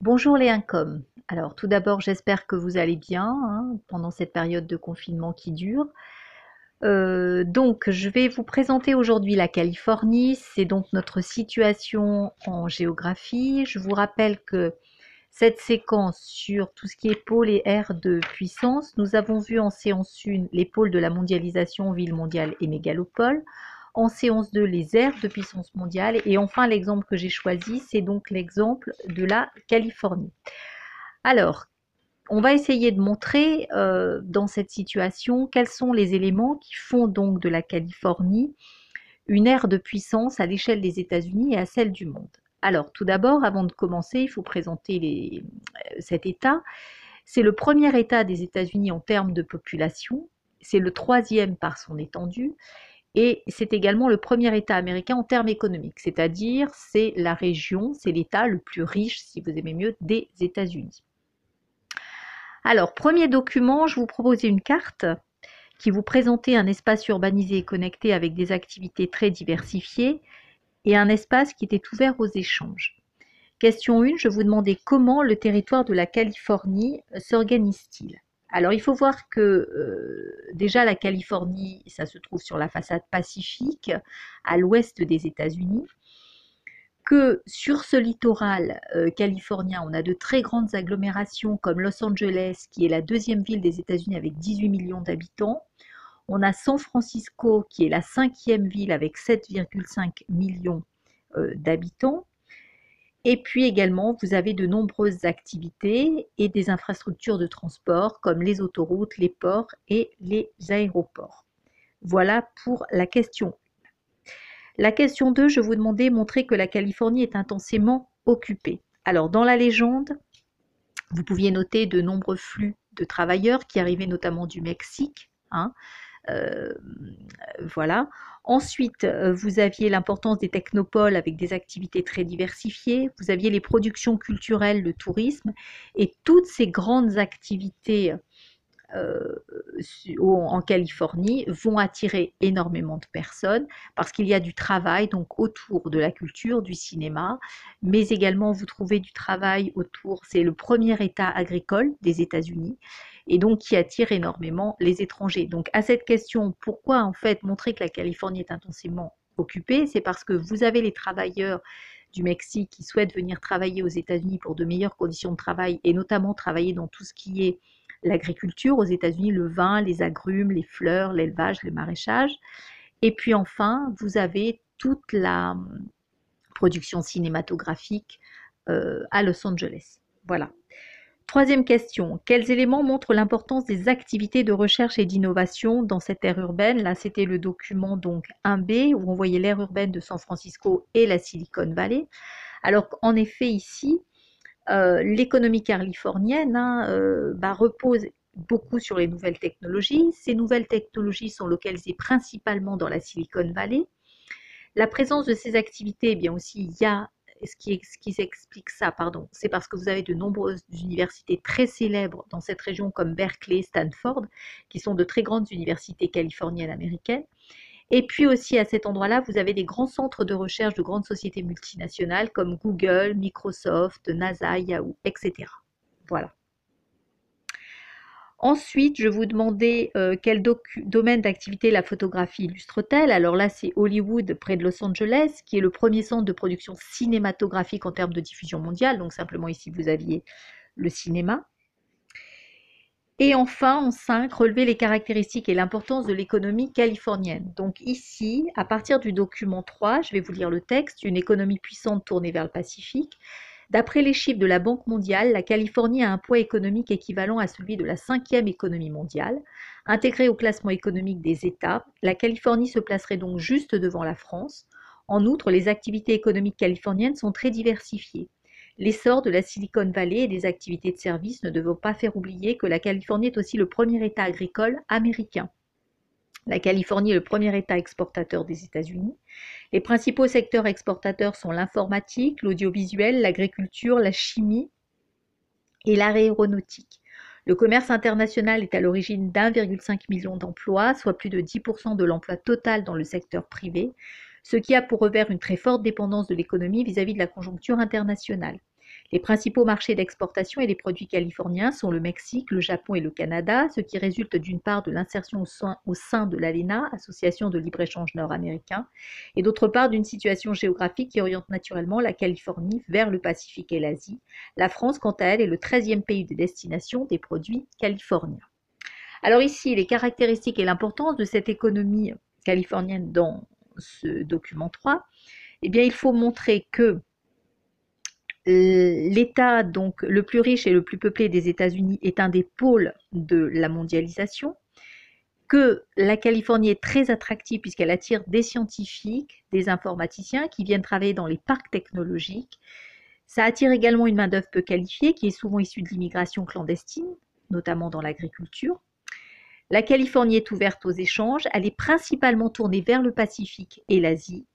Bonjour les incoms. Alors tout d'abord, j'espère que vous allez bien hein, pendant cette période de confinement qui dure. Euh, donc, je vais vous présenter aujourd'hui la Californie. C'est donc notre situation en géographie. Je vous rappelle que cette séquence sur tout ce qui est pôle et aires de puissance, nous avons vu en séance 1 les pôles de la mondialisation, ville mondiale et mégalopole. En séance 2, les aires de puissance mondiale. Et enfin, l'exemple que j'ai choisi, c'est donc l'exemple de la Californie. Alors, on va essayer de montrer euh, dans cette situation quels sont les éléments qui font donc de la Californie une aire de puissance à l'échelle des États-Unis et à celle du monde. Alors, tout d'abord, avant de commencer, il faut présenter euh, cet État. C'est le premier État des États-Unis en termes de population. C'est le troisième par son étendue. Et c'est également le premier État américain en termes économiques, c'est-à-dire c'est la région, c'est l'État le plus riche, si vous aimez mieux, des États-Unis. Alors, premier document, je vous propose une carte qui vous présentait un espace urbanisé et connecté avec des activités très diversifiées et un espace qui était ouvert aux échanges. Question 1, je vous demandais comment le territoire de la Californie s'organise-t-il? Alors il faut voir que euh, déjà la Californie, ça se trouve sur la façade pacifique, à l'ouest des États-Unis que sur ce littoral euh, californien, on a de très grandes agglomérations comme Los Angeles, qui est la deuxième ville des États-Unis avec 18 millions d'habitants. On a San Francisco, qui est la cinquième ville avec 7,5 millions euh, d'habitants. Et puis également, vous avez de nombreuses activités et des infrastructures de transport comme les autoroutes, les ports et les aéroports. Voilà pour la question la question 2, je vous demandais montrer que la Californie est intensément occupée. Alors, dans la légende, vous pouviez noter de nombreux flux de travailleurs qui arrivaient notamment du Mexique. Hein, voilà. Ensuite, euh, vous aviez l'importance des technopoles avec des activités très diversifiées. Vous aviez les productions culturelles, le tourisme et toutes ces grandes activités euh, en Californie vont attirer énormément de personnes parce qu'il y a du travail donc autour de la culture, du cinéma, mais également vous trouvez du travail autour, c'est le premier État agricole des États-Unis et donc qui attire énormément les étrangers. Donc à cette question, pourquoi en fait montrer que la Californie est intensément occupée, c'est parce que vous avez les travailleurs du Mexique qui souhaitent venir travailler aux États-Unis pour de meilleures conditions de travail et notamment travailler dans tout ce qui est l'agriculture aux États-Unis, le vin, les agrumes, les fleurs, l'élevage, le maraîchage. Et puis enfin, vous avez toute la hum, production cinématographique euh, à Los Angeles. Voilà. Troisième question, quels éléments montrent l'importance des activités de recherche et d'innovation dans cette aire urbaine? Là, c'était le document donc 1B où on voyait l'aire urbaine de San Francisco et la Silicon Valley. Alors en effet, ici, euh, l'économie californienne hein, euh, bah, repose beaucoup sur les nouvelles technologies. Ces nouvelles technologies sont localisées principalement dans la Silicon Valley. La présence de ces activités, eh bien aussi, il y a ce qui, ce qui explique ça, pardon, c'est parce que vous avez de nombreuses universités très célèbres dans cette région comme Berkeley, Stanford, qui sont de très grandes universités californiennes américaines. Et puis aussi à cet endroit-là, vous avez des grands centres de recherche de grandes sociétés multinationales comme Google, Microsoft, NASA, Yahoo, etc. Voilà. Ensuite, je vous demandais euh, quel domaine d'activité la photographie illustre-t-elle? Alors là, c'est Hollywood, près de Los Angeles, qui est le premier centre de production cinématographique en termes de diffusion mondiale. Donc simplement ici, vous aviez le cinéma. Et enfin, en 5, relever les caractéristiques et l'importance de l'économie californienne. Donc ici, à partir du document 3, je vais vous lire le texte, une économie puissante tournée vers le Pacifique. D'après les chiffres de la Banque mondiale, la Californie a un poids économique équivalent à celui de la cinquième économie mondiale. Intégrée au classement économique des États, la Californie se placerait donc juste devant la France. En outre, les activités économiques californiennes sont très diversifiées. L'essor de la Silicon Valley et des activités de services ne devons pas faire oublier que la Californie est aussi le premier État agricole américain. La Californie est le premier État exportateur des États-Unis. Les principaux secteurs exportateurs sont l'informatique, l'audiovisuel, l'agriculture, la chimie et l'aéronautique. Le commerce international est à l'origine d'1,5 million d'emplois, soit plus de 10% de l'emploi total dans le secteur privé ce qui a pour revers une très forte dépendance de l'économie vis-à-vis de la conjoncture internationale. Les principaux marchés d'exportation et des produits californiens sont le Mexique, le Japon et le Canada, ce qui résulte d'une part de l'insertion au sein, de l'ALENA, Association de libre-échange nord-américain, et d'autre part d'une situation géographique qui oriente naturellement la Californie vers le Pacifique et l'Asie. La France, quant à elle, est le 13e pays de destination des produits californiens. Alors ici, les caractéristiques et l'importance de cette économie californienne dans ce document 3, eh bien, il faut montrer que l'État donc le plus riche et le plus peuplé des États-Unis est un des pôles de la mondialisation, que la Californie est très attractive puisqu'elle attire des scientifiques, des informaticiens qui viennent travailler dans les parcs technologiques. Ça attire également une main-d'œuvre peu qualifiée qui est souvent issue de l'immigration clandestine, notamment dans l'agriculture. La Californie est ouverte aux échanges, elle est principalement tournée vers le Pacifique et l'Asie,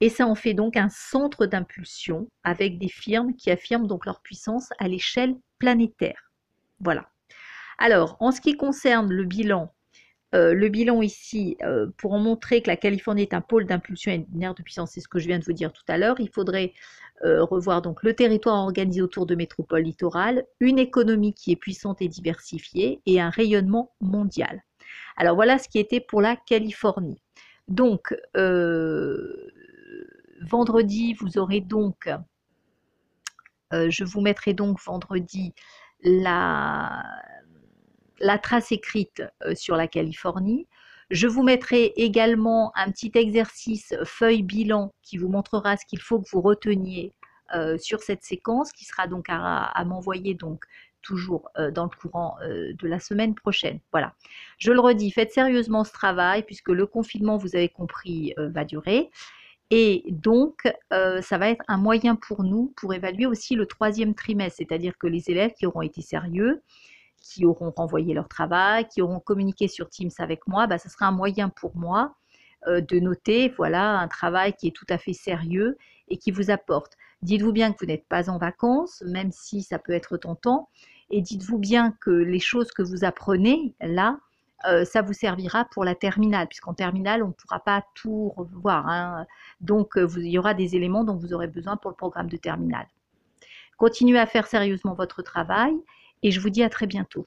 et ça en fait donc un centre d'impulsion avec des firmes qui affirment donc leur puissance à l'échelle planétaire. Voilà. Alors, en ce qui concerne le bilan, euh, le bilan ici, euh, pour en montrer que la Californie est un pôle d'impulsion et une aire de puissance, c'est ce que je viens de vous dire tout à l'heure, il faudrait euh, revoir donc le territoire organisé autour de métropoles littorales, une économie qui est puissante et diversifiée et un rayonnement mondial. Alors voilà ce qui était pour la Californie. Donc, vendredi, vous aurez donc, euh, je vous mettrai donc vendredi la, trace écrite euh, sur la Californie. Je vous mettrai également un petit exercice feuille bilan qui vous montrera ce qu'il faut que vous reteniez euh, sur cette séquence qui sera donc à, m'envoyer donc toujours dans le courant de la semaine prochaine. Voilà. Je le redis, faites sérieusement ce travail puisque le confinement, vous avez compris, va durer. Et donc, euh, ça va être un moyen pour nous pour évaluer aussi le troisième trimestre, c'est-à-dire que les élèves qui auront été sérieux, qui auront renvoyé leur travail, qui auront communiqué sur Teams avec moi, bah, ça sera un moyen pour moi euh, de noter, voilà, un travail qui est tout à fait sérieux et qui vous apporte. Dites-vous bien que vous n'êtes pas en vacances, même si ça peut être tentant, et dites-vous bien que les choses que vous apprenez là, euh, ça vous servira pour la terminale, puisqu'en terminale, on ne pourra pas tout revoir. Hein. Donc, euh, il y aura des éléments dont vous aurez besoin pour le programme de terminale. Continuez à faire sérieusement votre travail et je vous dis à très bientôt.